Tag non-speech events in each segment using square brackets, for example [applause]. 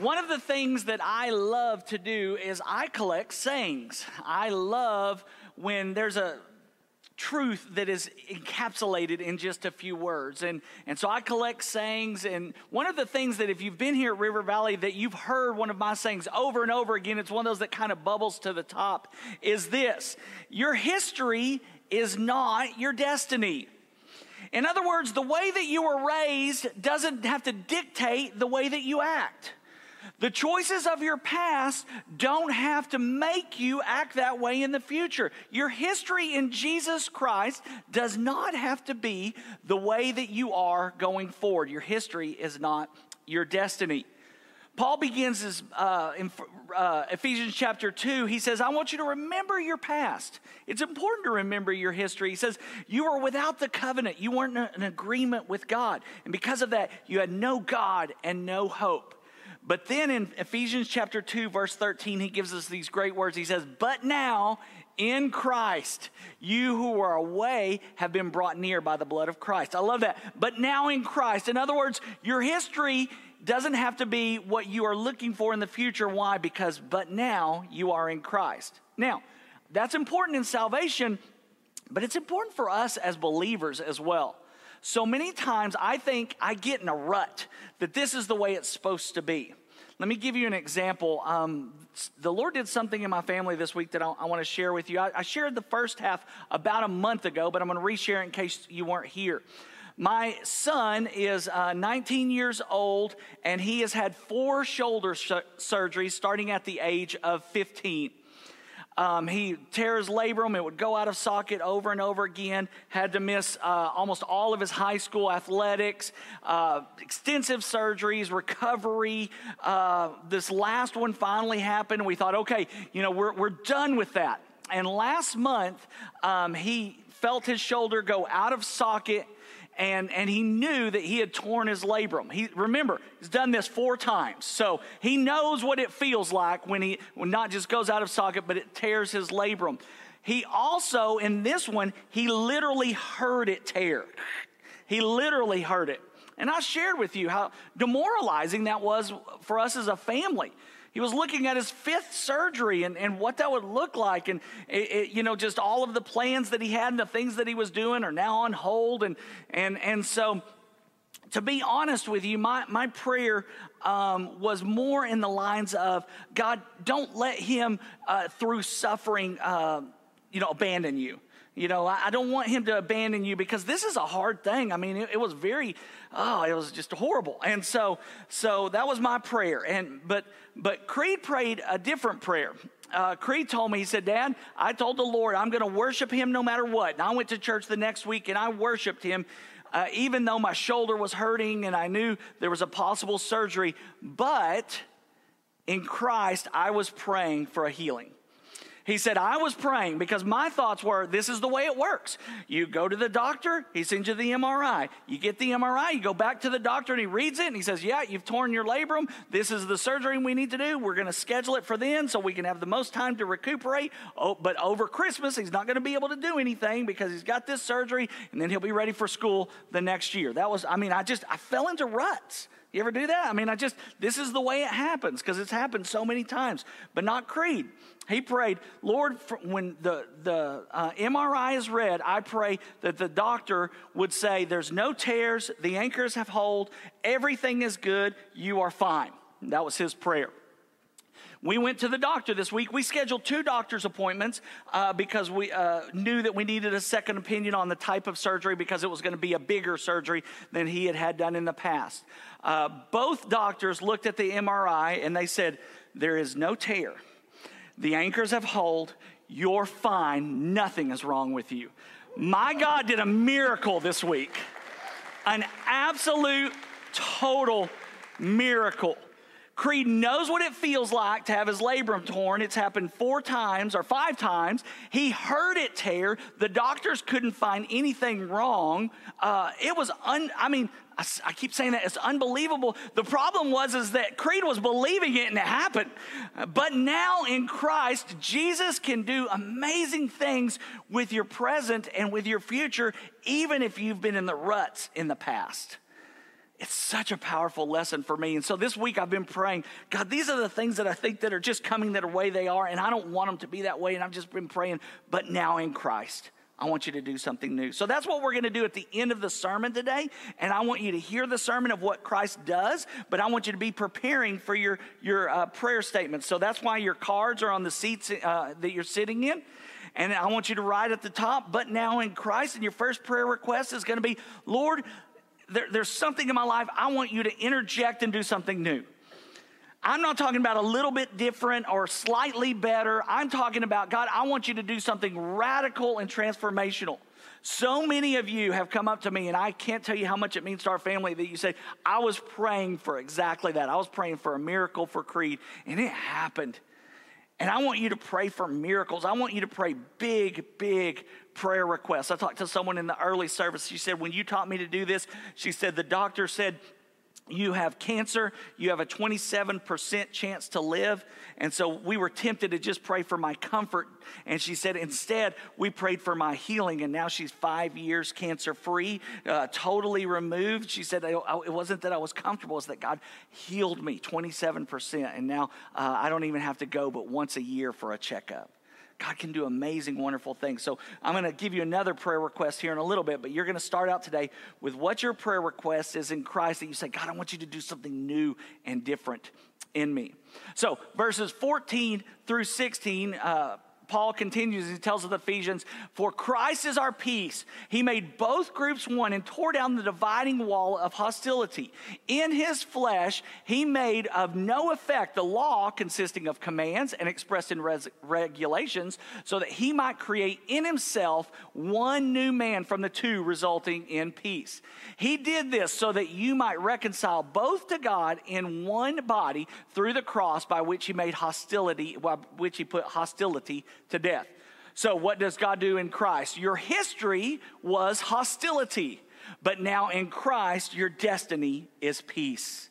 One of the things that I love to do is I collect sayings. I love when there's a truth that is encapsulated in just a few words. And, and so I collect sayings. And one of the things that, if you've been here at River Valley, that you've heard one of my sayings over and over again, it's one of those that kind of bubbles to the top, is this Your history is not your destiny. In other words, the way that you were raised doesn't have to dictate the way that you act. The choices of your past don't have to make you act that way in the future. Your history in Jesus Christ does not have to be the way that you are going forward. Your history is not your destiny. Paul begins his, uh, in uh, Ephesians chapter 2. He says, I want you to remember your past. It's important to remember your history. He says, You were without the covenant, you weren't in agreement with God. And because of that, you had no God and no hope. But then in Ephesians chapter 2, verse 13, he gives us these great words. He says, But now in Christ, you who were away have been brought near by the blood of Christ. I love that. But now in Christ. In other words, your history doesn't have to be what you are looking for in the future. Why? Because, but now you are in Christ. Now, that's important in salvation, but it's important for us as believers as well. So many times I think I get in a rut that this is the way it's supposed to be. Let me give you an example. Um, the Lord did something in my family this week that I, I want to share with you. I, I, shared the first half about a month ago, but I'm going to reshare it in case you weren't here. My son is uh, 19 years old, and he has had four shoulder sh- surgeries starting at the age of 15. Um, he tear his labrum, it would go out of socket over and over again. Had to miss uh, almost all of his high school athletics, uh, extensive surgeries, recovery. Uh, this last one finally happened. We thought, okay, you know, we're, we're done with that. And last month, um, he felt his shoulder go out of socket and, and he knew that he had torn his labrum. He remember he's done this four times, so he knows what it feels like when he when not just goes out of socket, but it tears his labrum. He also in this one he literally heard it tear. He literally heard it, and I shared with you how demoralizing that was for us as a family. He was looking at his fifth surgery and, and what that would look like. And, it, it, you know, just all of the plans that he had and the things that he was doing are now on hold. And, and, and so, to be honest with you, my, my prayer um, was more in the lines of God, don't let him, uh, through suffering, uh, you know, abandon you. You know, I don't want him to abandon you because this is a hard thing. I mean, it, it, was very, oh, it was just horrible. And so, so that was my prayer. And but, but Creed prayed a different prayer. Uh, Creed told me, he said, Dad, I told the Lord I'm going to worship him no matter what. And I went to church the next week and I worshiped him. Uh, even though my shoulder was hurting and I knew there was a possible surgery, but in Christ, I was praying for a healing. He said, I was praying because my thoughts were this is the way it works. You go to the doctor, he sends you the MRI. You get the MRI, you go back to the doctor and he reads it and he says, Yeah, you've torn your labrum. This is the surgery we need to do. We're going to schedule it for then so we can have the most time to recuperate. Oh, but over Christmas, he's not going to be able to do anything because he's got this surgery and then he'll be ready for school the next year. That was, I mean, I just, I fell into ruts. You ever do that? I mean, I just, this is the way it happens because it's happened so many times, but not Creed. He prayed, Lord, when the, the uh, MRI is read, I pray that the doctor would say, There's no tears, the anchors have hold, everything is good, you are fine. That was his prayer. We went to the doctor this week. We scheduled two doctor's appointments uh, because we uh, knew that we needed a second opinion on the type of surgery because it was going to be a bigger surgery than he had had done in the past. Uh, both doctors looked at the MRI and they said, There is no tear. The anchors have hold. You're fine. Nothing is wrong with you. My God did a miracle this week. An absolute, total miracle. Creed knows what it feels like to have his labrum torn. It's happened four times or five times. He heard it tear. The doctors couldn't find anything wrong. Uh, it was, un, I mean, I, I, keep saying that it's unbelievable. The problem was is that Creed was believing it and it happened. But now in Christ, Jesus can do amazing things with your present and with your future, even if you've been in the ruts in the past it's such a powerful lesson for me. And so this week I've been praying, God, these are the things that I think that are just coming that are way they are, and I don't want them to be that way. And I've just been praying, but now in Christ. I want you to do something new. So that's what we're going to do at the end of the sermon today. And I want you to hear the sermon of what Christ does, but I want you to be preparing for your, your uh, prayer statements. So that's why your cards are on the seats uh, that you're sitting in. And I want you to write at the top, but now in Christ. And your first prayer request is going to be, Lord, there, there's something in my life, I want you to interject and do something new. I'm not talking about a little bit different or slightly better. I'm talking about, God, I want you to do something radical and transformational. So many of you have come up to me, and I can't tell you how much it means to our family that you say, I was praying for exactly that. I was praying for a miracle for Creed, and it happened. And I want you to pray for miracles. I want you to pray big, big prayer requests. I talked to someone in the early service. She said, When you taught me to do this, she said, the doctor said, you have cancer, you have a 27% chance to live. And so we were tempted to just pray for my comfort. And she said, instead, we prayed for my healing. And now she's five years cancer free, uh, totally removed. She said, it wasn't that I was comfortable, it's that God healed me 27%. And now uh, I don't even have to go but once a year for a checkup. God can do amazing, wonderful things. So I'm going to give you another prayer request here in a little bit, but you're going to start out today with what your prayer request is in Christ that you say, God, I want you to do something new and different in me. So verses 14 through 16, uh, Paul continues, he tells the Ephesians, For Christ is our peace. He made both groups one and tore down the dividing wall of hostility. In his flesh, he made of no effect the law consisting of commands and expressed in res- regulations, so that he might create in himself one new man from the two, resulting in peace. He did this so that you might reconcile both to God in one body through the cross by which he made hostility, by which he put hostility to death. So, what does God do in Christ? Your history was hostility, but now in Christ, your destiny is peace.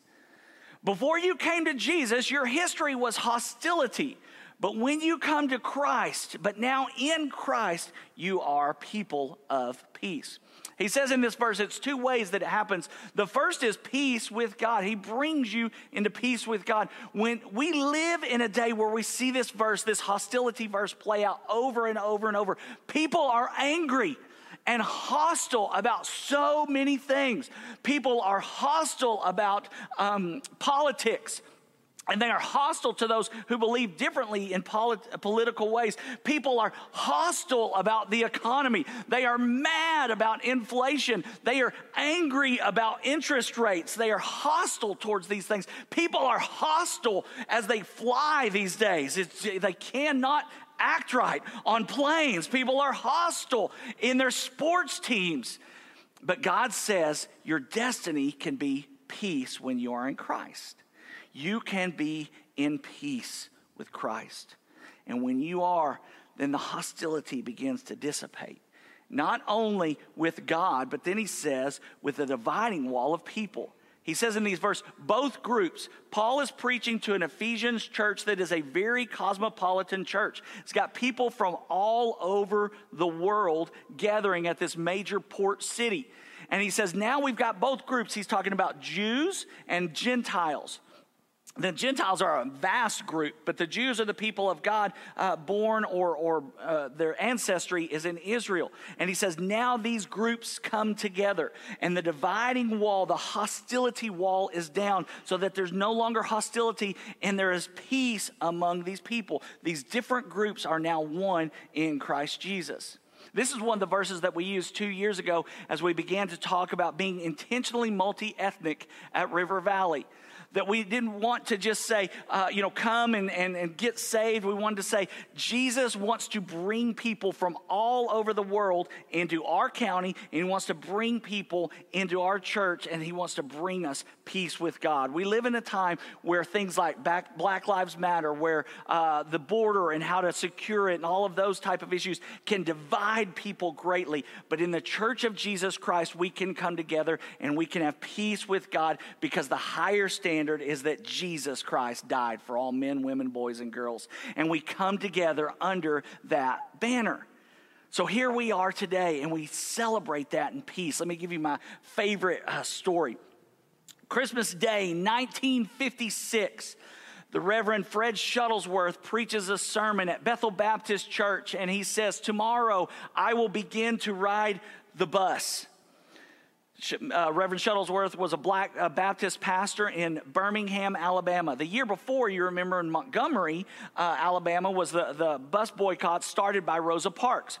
Before you came to Jesus, your history was hostility. But when you come to Christ, but now in Christ, you are people of peace. He says in this verse, it's two ways that it happens. The first is peace with God. He brings you into peace with God. When we live in a day where we see this verse, this hostility verse play out over and over and over, people are angry and hostile about so many things. People are hostile about um, politics and they are hostile to those who believe differently in polit- political ways. People are hostile about the economy. They are mad about inflation. They are angry about interest rates. They are hostile towards these things. People are hostile as they fly these days. It's, they cannot act right on planes. People are hostile in their sports teams. But God says your destiny can be peace when you are in Christ you can be in peace with Christ. And when you are, then the hostility begins to dissipate. Not only with God, but then he says with the dividing wall of people. He says in these verses, both groups, Paul is preaching to an Ephesians church that is a very cosmopolitan church. It's got people from all over the world gathering at this major port city. And he says, now we've got both groups. He's talking about Jews and Gentiles the Gentiles are a vast group, but the Jews are the people of God uh, born or, or uh, their ancestry is in Israel. And he says, now these groups come together, and the dividing wall, the hostility wall is down, so that there's no longer hostility and there is peace among these people. These different groups are now one in Christ Jesus. This is one of the verses that we used two years ago as we began to talk about being intentionally multi ethnic at River Valley that we didn't want to just say, uh, you know, come and, and, and get saved. We wanted to say, Jesus wants to bring people from all over the world into our county, and He wants to bring people into our church, and He wants to bring us peace with God. We live in a time where things like back, Black Lives Matter, where uh, the border and how to secure it, and all of those type of issues can divide people greatly. But in the church of Jesus Christ, we can come together and we can have peace with God because the higher standard is that Jesus Christ died for all men, women, boys, and girls. And we come together under that banner. So here we are today, and we celebrate that in peace. Let me give you my favorite uh, story. Christmas Day, 1956 the Reverend Fred Shuttlesworth preaches a sermon at Bethel Baptist Church, and he says, Tomorrow I will begin to ride the bus uh, Reverend Shuttlesworth was a black uh, Baptist pastor in Birmingham, Alabama. The year before, you remember in Montgomery, uh, Alabama, was the, the bus boycott started by Rosa Parks.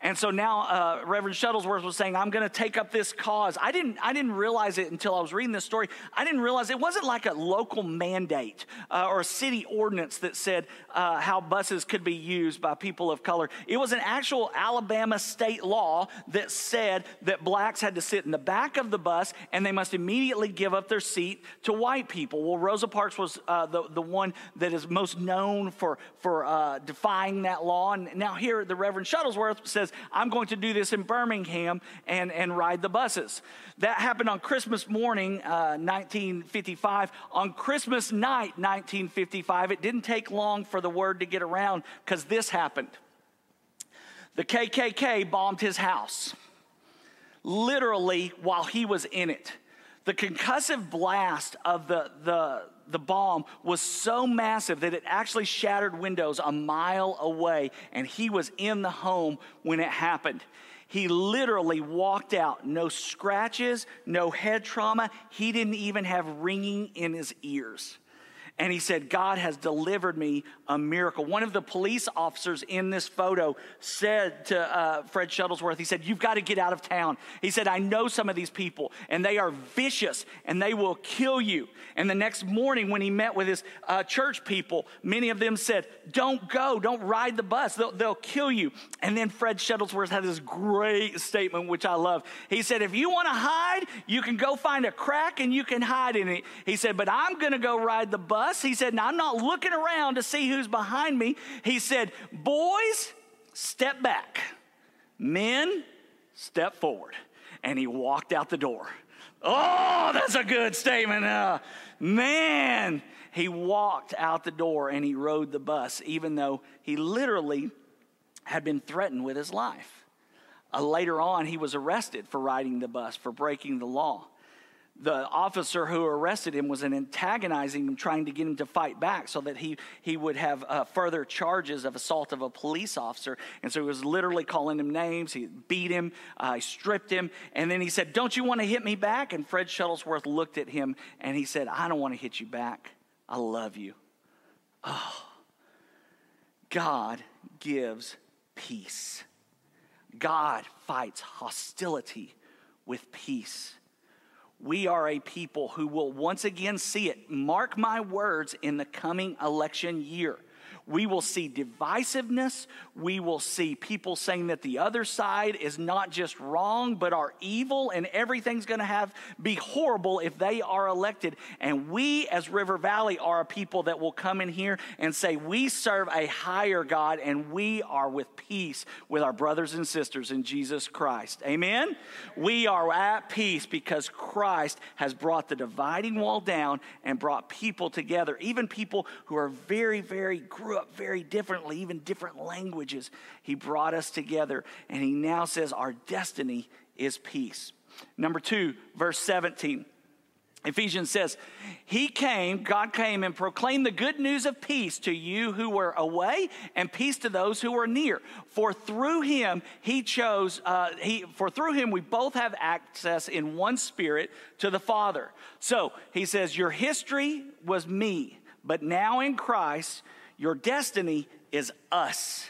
And so now uh, Reverend Shuttlesworth was saying, I'm going to take up this cause. I didn't, I didn't realize it until I was reading this story. I didn't realize it wasn't like a local mandate uh, or a city ordinance that said uh, how buses could be used by people of color. It was an actual Alabama state law that said that blacks had to sit in the back back of the bus and they must immediately give up their seat to white people. Well, Rosa Parks was uh, the, the one that is most known for, for uh, defying that law. And now here, the Reverend Shuttlesworth says, I'm going to do this in Birmingham and, and ride the buses. That happened on Christmas morning, uh, 1955. On Christmas night, 1955, it didn't take long for the word to get around because this happened. The KKK bombed his house literally while he was in it. The concussive blast of the, the, the bomb was so massive that it actually shattered windows a mile away, and he was in the home when it happened. He literally walked out, no scratches, no head trauma. He didn't even have ringing in his ears and he said, God has delivered me a miracle. One of the police officers in this photo said to uh, Fred Shuttlesworth, he said, You've got to get out of town. He said, I know some of these people, and they are vicious, and they will kill you. And the next morning, when he met with his uh, church people, many of them said, Don't go, don't ride the bus, they'll, they'll kill you. And then Fred Shuttlesworth had this great statement, which I love. He said, If you want to hide, you can go find a crack and you can hide in it. He said, But I'm going to go ride the bus he said, Now I'm not looking around to see who's behind me. He said, Boys, step back. Men, step forward. And he walked out the door. Oh, that's a good statement. Uh, man, he walked out the door and he rode the bus, even though he literally had been threatened with his life. Uh, later on, he was arrested for riding the bus, for breaking the law the officer who arrested him was antagonizing him, trying to get him to fight back so that he, he would have uh, further charges of assault of a police officer. And so he was literally calling him names. He beat him, uh, he stripped him. And then he said, Don't you want to hit me back? And Fred Shuttlesworth looked at him and he said, I don't want to hit you back. I love you. Oh, God gives peace. God fights hostility with peace we are a people who will once again see it. Mark my words in the coming election year we will see divisiveness. We will see people saying that the other side is not just wrong, but are evil, and everything's going to have be horrible if they are elected. And we, as River Valley, are a people that will come in here and say, We serve a higher God, and we are with peace with our brothers and sisters in Jesus Christ. Amen? We are at peace because Christ has brought the dividing wall down and brought people together, even people who are very, very grew up very differently, even different languages. He brought us together, and he now says our destiny is peace. Number two, verse 17. Ephesians says, He came, God came and proclaimed the good news of peace to you who were away and peace to those who were near. For through Him, He chose, uh, he, for through Him, we both have access in one spirit to the Father. So He says, Your history was me, but now in Christ, your destiny is us.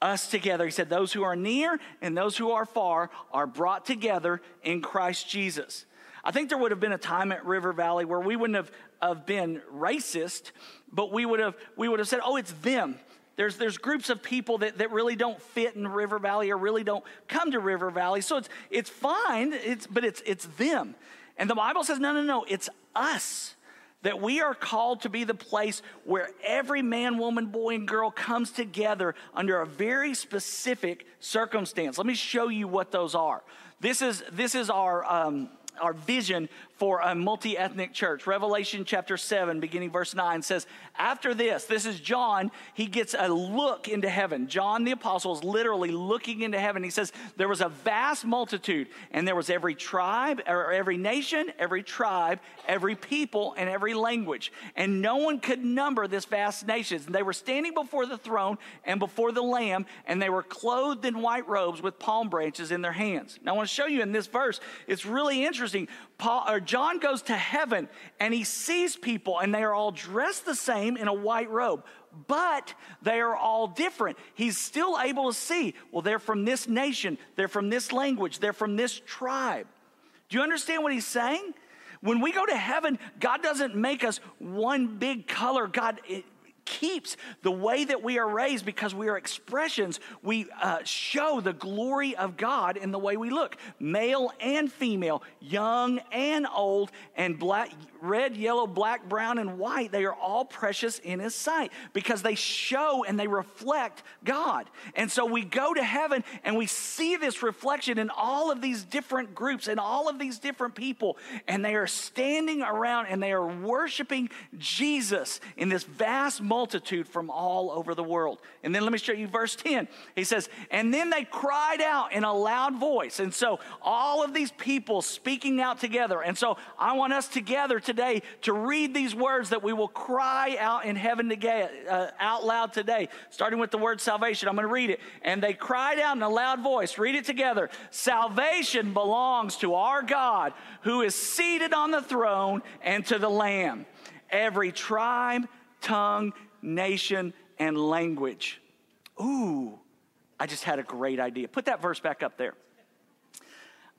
Us together. He said, Those who are near and those who are far are brought together in Christ Jesus. I think there would have been a time at River Valley where we wouldn't have have been racist, but we would have, we would have said, oh, it's them. There's, there's groups of people that, that really don't fit in River Valley or really don't come to River Valley. So it's, it's fine, it's, but it's, it's them. And the Bible says, no, no, no, it's us. That we are called to be the place where every man, woman, boy, and girl comes together under a very specific circumstance. Let me show you what those are. This is, this is our, um, our vision for a multi ethnic church. Revelation chapter 7, beginning verse 9 says, After this, this is John, he gets a look into heaven. John the apostle is literally looking into heaven. He says, There was a vast multitude, and there was every tribe, or every nation, every tribe, every people, and every language. And no one could number this vast nation. And they were standing before the throne and before the Lamb, and they were clothed in white robes with palm branches in their hands. Now, I want to show you in this verse, it's really interesting. Paul, or John goes to heaven and he sees people and they are all dressed the same in a white robe, but they are all different. He's still able to see, well, they're from this nation, they're from this language, they're from this tribe. Do you understand what he's saying? When we go to heaven, God doesn't make us one big color. God keeps the way that we are raised because we are expressions. We uh, show the glory of God in the way we look, male and female, young and old, and black, red, yellow, black, brown, and white. They are all precious in His sight because they show and they reflect God. And so we go to heaven and we see this reflection in all of these different groups and all of these different people, and they are standing around and they are worshiping Jesus in this vast multitude from all over the world. And then let me show you verse 10. He says, And then they cried out in a loud voice. And so all of these people speaking out together. And so I want us together today to read these words that we will cry out in heaven together, uh, out loud today, starting with the word salvation. I'm going to read it. And they cried out in a loud voice. Read it together. Salvation belongs to our God who is seated on the throne and to the Lamb. Every tribe, tongue, nation, and language. Ooh, I just had a great idea. Put that verse back up there.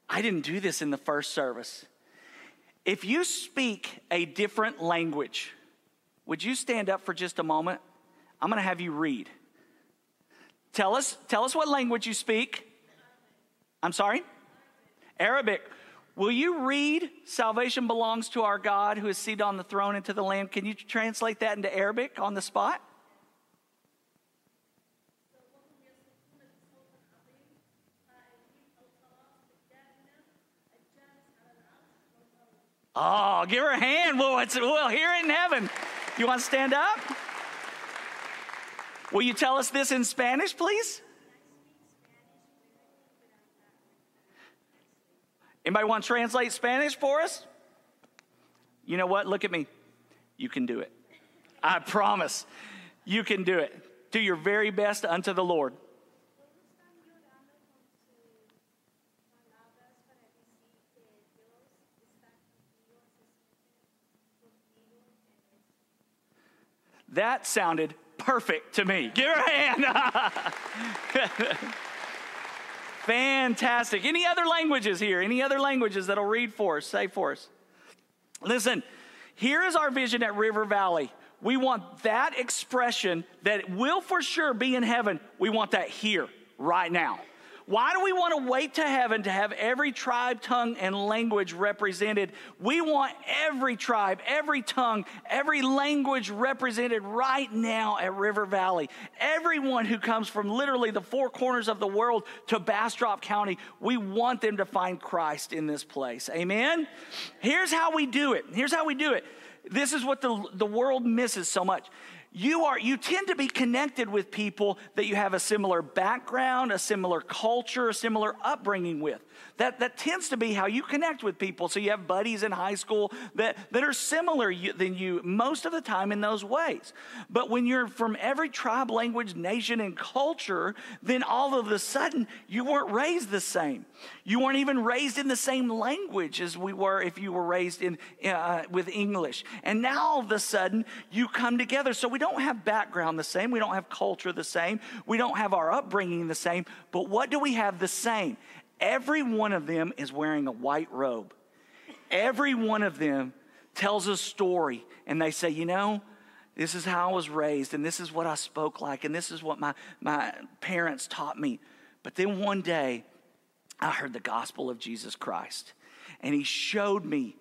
I didn't do this in the first service. If you speak a different language, would you stand up for just a moment? I'm going to have you read. Tell us, tell us what language you speak. I'm sorry? Arabic. Will you read Salvation belongs to our God who is seated on the throne and to the Lamb? Can you translate that into Arabic on the spot? Oh, give her a hand. Well, we'll hear it in heaven. You want to stand up? Will you tell us this in Spanish, please? Anybody want to translate Spanish for us? You know what? Look at me. You can do it. I promise. You can do it. Do your very best unto the Lord. That sounded perfect to me. Give her a hand. [laughs] Fantastic. Any other languages here? Any other languages that'll read for us, say for us? Listen, here is our vision at River Valley. We want that expression that will for sure be in heaven. We want that here, right now. Why do we want to wait to heaven to have every tribe, tongue, and language represented? We want every tribe, every tongue, every language represented right now at River Valley. Everyone who comes from literally the four corners of the world to Bastrop County, we want them to find Christ in this place. Amen? Here's how we do it. Here's how we do it. This is what the, the world misses so much you are you tend to be connected with people that you have a similar background a similar culture a similar upbringing with that, that tends to be how you connect with people so you have buddies in high school that, that are similar than you most of the time in those ways but when you're from every tribe language nation and culture then all of a sudden you weren't raised the same you weren't even raised in the same language as we were if you were raised in uh, with english and now all of a sudden you come together so we don't have background the same. We don't have culture the same. We don't have our upbringing the same. But what do we have the same? Every one of them is wearing a white robe. Every one of them tells a story, and they say, you know, this is how I was raised, and this is what I spoke like, and this is what my, my parents taught me. But then one day, I heard the gospel of Jesus Christ, and he showed me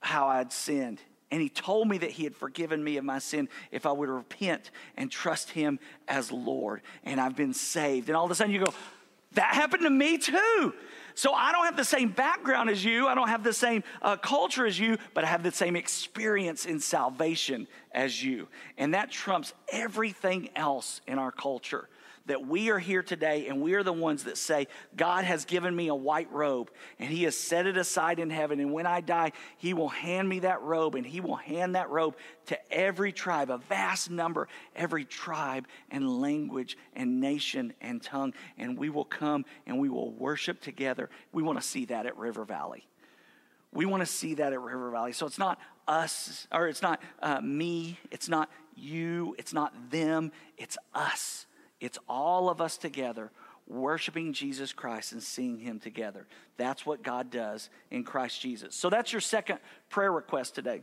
how I'd sinned. And he told me that he had forgiven me of my sin if I would repent and trust him as Lord. And I've been saved. And all of a sudden you go, that happened to me too. So I don't have the same background as you. I don't have the same uh, culture as you, but I have the same experience in salvation as you. And that trumps everything else in our culture that we are here today and we are the ones that say, God has given me a white robe and He has set it aside in heaven. And when I die, He will hand me that robe and He will hand that robe to every tribe, a vast number, every tribe and language and nation and tongue. And we will come and we will worship together. We want to see that at River Valley. We want to see that at River Valley. So it's not us, or it's not uh, me, it's not you, it's not them, it's us. It's all of us together worshiping Jesus Christ and seeing Him together. That's what God does in Christ Jesus. So that's your second prayer request today.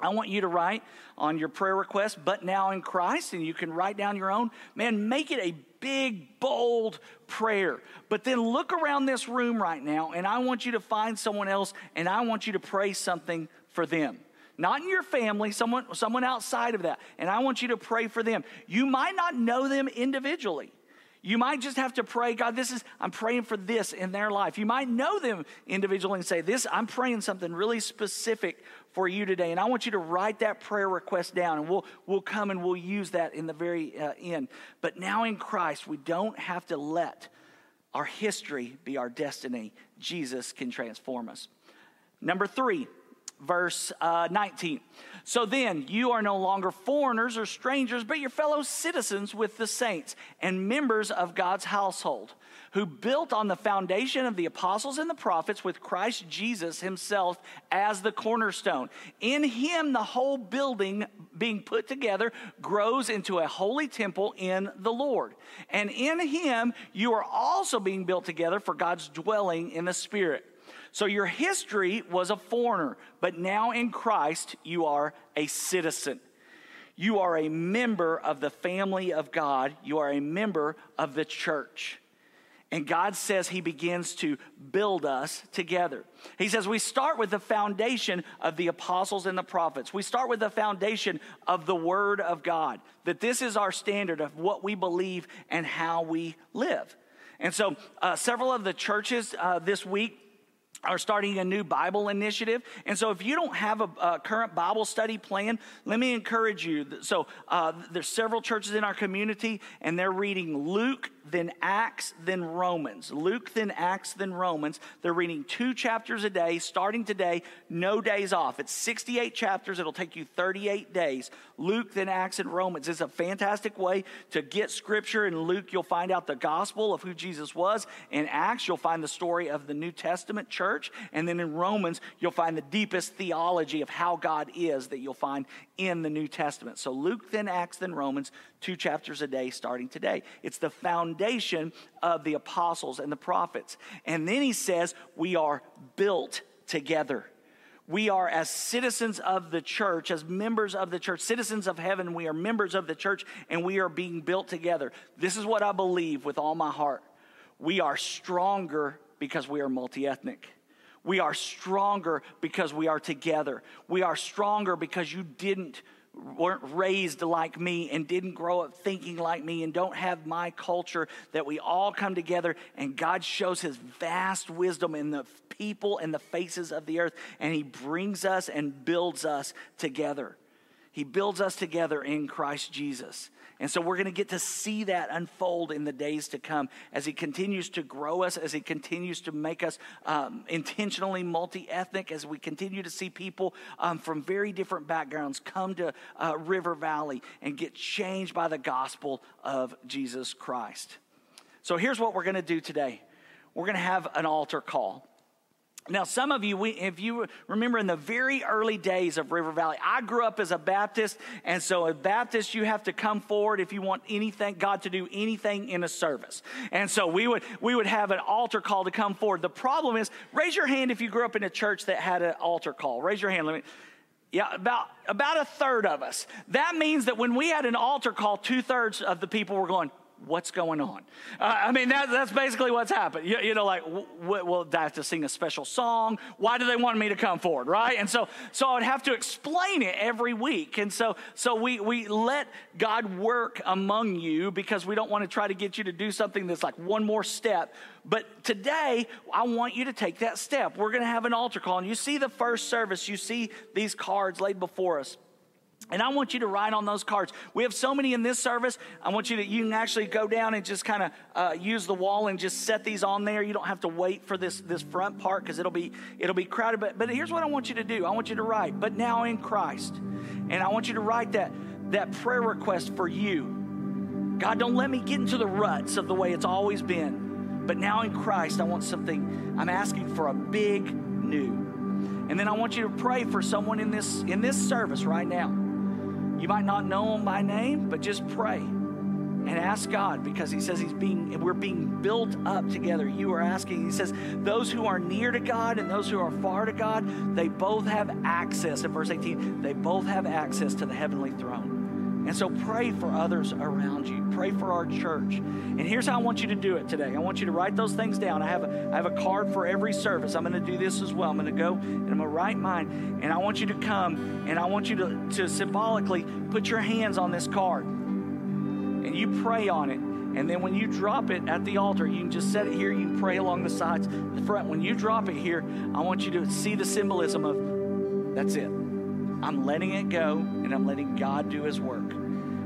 I want you to write on your prayer request, but now in Christ, and you can write down your own. Man, make it a big, bold prayer. But then look around this room right now, and I want you to find someone else, and I want you to pray something for them not in your family, someone, someone outside of that. And I want you to pray for them. You might not know them individually. You might just have to pray, God, this is, I'm praying for this in their life. You might know them individually and say, This, I'm praying something really specific for you today. And I want you to write that prayer request down, and we'll, we'll come and we'll use that in the very uh, end. But now in Christ, we don't have to let our history be our destiny. Jesus can transform us. Number three, verse uh, 19. So then, you are no longer foreigners or strangers, but your fellow citizens with the saints and members of God's household, who built on the foundation of the apostles and the prophets with Christ Jesus himself as the cornerstone. In him, the whole building being put together grows into a holy temple in the Lord. And in him, you are also being built together for God's dwelling in the Spirit. So your history was a foreigner, but now in Christ, you are a citizen. You are a member of the family of God. You are a member of the church. And God says He begins to build us together. He says we start with the foundation of the apostles and the prophets. We start with the foundation of the Word of God, that this is our standard of what we believe and how we live. And so, uh, several of the churches uh, this week are starting a new Bible initiative. And so, if you don't have a, a current Bible study plan, let me encourage you. So, uh, there's several churches in our community, and they're reading Luke then Acts, then Romans. Luke, then Acts, then Romans. They're reading two chapters a day, starting today, no days off. It's 68 chapters. It'll take you 38 days. Luke, then Acts, and Romans is a fantastic way to get scripture. In Luke, you'll find out the gospel of who Jesus was. In Acts, you'll find the story of the New Testament church. And then in Romans, you'll find the deepest theology of how God is that you'll find in the New Testament. So Luke, then Acts, then Romans, two chapters a day starting today. It's the foundation of the apostles and the prophets. And then he says, we are built together. We are, as citizens of the church, as members of the church, citizens of heaven, we are members of the church and we are being built together. This is what I believe with all my heart. We are stronger because we are multi ethnic. We are stronger because we are together. We are stronger because you didn't weren't raised like me and didn't grow up thinking like me and don't have my culture that we all come together and God shows his vast wisdom in the people and the faces of the earth and he brings us and builds us together. He builds us together in Christ Jesus. And so we're going to get to see that unfold in the days to come as He continues to grow us, as He continues to make us um, intentionally multi ethnic, as we continue to see people um, from very different backgrounds come to uh, River Valley and get changed by the gospel of Jesus Christ. So here's what we're going to do today we're going to have an altar call. Now, some of you, if you remember in the very early days of River Valley, I grew up as a Baptist, and so a Baptist, you have to come forward if you want anything, God to do anything in a service. And so we would we would have an altar call to come forward. The problem is, raise your hand if you grew up in a church that had an altar call. Raise your hand. Let me. Yeah, about about a third of us. That means that when we had an altar call, two thirds of the people were going, what's going on? Uh, I mean, that, that's basically what's happened. You, you know, like, w- w- well, I have to sing a special song. Why do they want me to come forward, right? And so, so I would have to explain it every week. And so, so we, we let God work among you because we don't want to try to get you to do something that's like one more step. But today, I want you to take that step. We're going to have an altar call. And you see the first service, you see these cards laid before us. And I want you to write on those cards. We have so many in this service. I want you to, you can actually go down and just kind of uh, use the wall and just set these on there. You don't have to wait for this, this front part because it'll be, it'll be crowded. But, but here's what I want you to do I want you to write, but now in Christ. And I want you to write that, that prayer request for you. God, don't let me get into the ruts of the way it's always been. But now in Christ, I want something, I'm asking for a big new. And then I want you to pray for someone in this in this service right now. You might not know him by name, but just pray and ask God because He says He's being we're being built up together. You are asking. He says those who are near to God and those who are far to God, they both have access. In verse 18, they both have access to the heavenly throne. And so pray for others around you. Pray for our church. And here's how I want you to do it today. I want you to write those things down. I have a, I have a card for every service. I'm going to do this as well. I'm going to go and I'm going to write mine. And I want you to come and I want you to, to symbolically put your hands on this card. And you pray on it. And then when you drop it at the altar, you can just set it here. You pray along the sides, the front. When you drop it here, I want you to see the symbolism of that's it. I'm letting it go and I'm letting God do his work.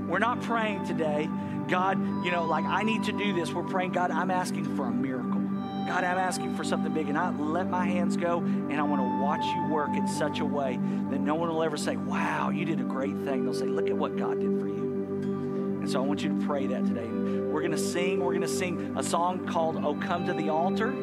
We're not praying today, God, you know, like I need to do this. We're praying, God, I'm asking for a miracle. God, I'm asking for something big. And I let my hands go and I want to watch you work in such a way that no one will ever say, wow, you did a great thing. They'll say, look at what God did for you. And so I want you to pray that today. We're going to sing, we're going to sing a song called Oh Come to the Altar.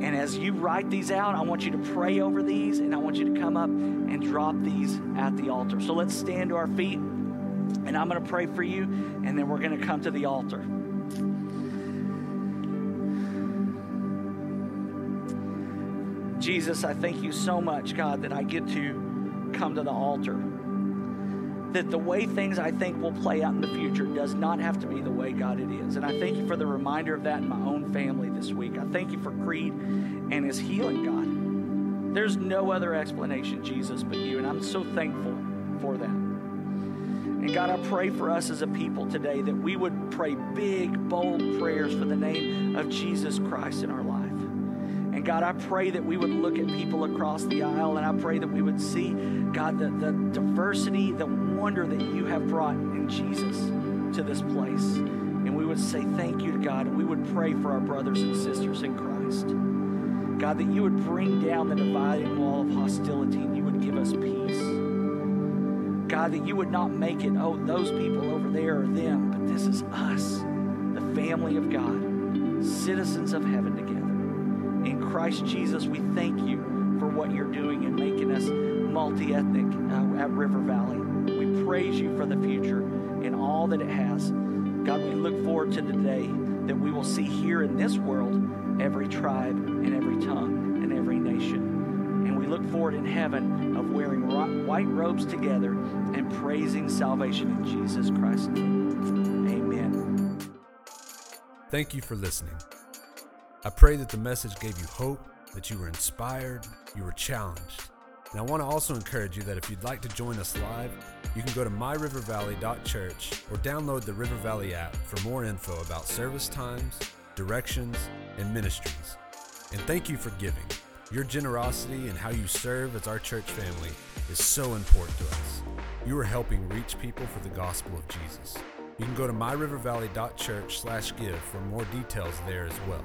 And as you write these out, I want you to pray over these and I want you to come up and drop these at the altar. So let's stand to our feet and I'm going to pray for you and then we're going to come to the altar. Jesus, I thank you so much, God, that I get to come to the altar. That the way things I think will play out in the future does not have to be the way, God, it is. And I thank you for the reminder of that in my own family this week. I thank you for Creed and his healing, God. There's no other explanation, Jesus, but you. And I'm so thankful for that. And God, I pray for us as a people today that we would pray big, bold prayers for the name of Jesus Christ in our life. And God, I pray that we would look at people across the aisle and I pray that we would see, God, the, the diversity, the wonder that you have brought in Jesus to this place. And we would say thank you to God and we would pray for our brothers and sisters in Christ. God, that you would bring down the dividing wall of hostility and you would give us peace. God, that you would not make it, oh, those people over there are them, but this is us, the family of God, citizens of heaven together. Christ Jesus, we thank you for what you're doing and making us multi ethnic uh, at River Valley. We praise you for the future and all that it has. God, we look forward to the day that we will see here in this world every tribe and every tongue and every nation. And we look forward in heaven of wearing white robes together and praising salvation in Jesus Christ. Amen. Thank you for listening. I pray that the message gave you hope, that you were inspired, you were challenged. And I want to also encourage you that if you'd like to join us live, you can go to myrivervalley.church or download the River Valley app for more info about service times, directions, and ministries. And thank you for giving. Your generosity and how you serve as our church family is so important to us. You are helping reach people for the gospel of Jesus. You can go to myrivervalley.church/give for more details there as well.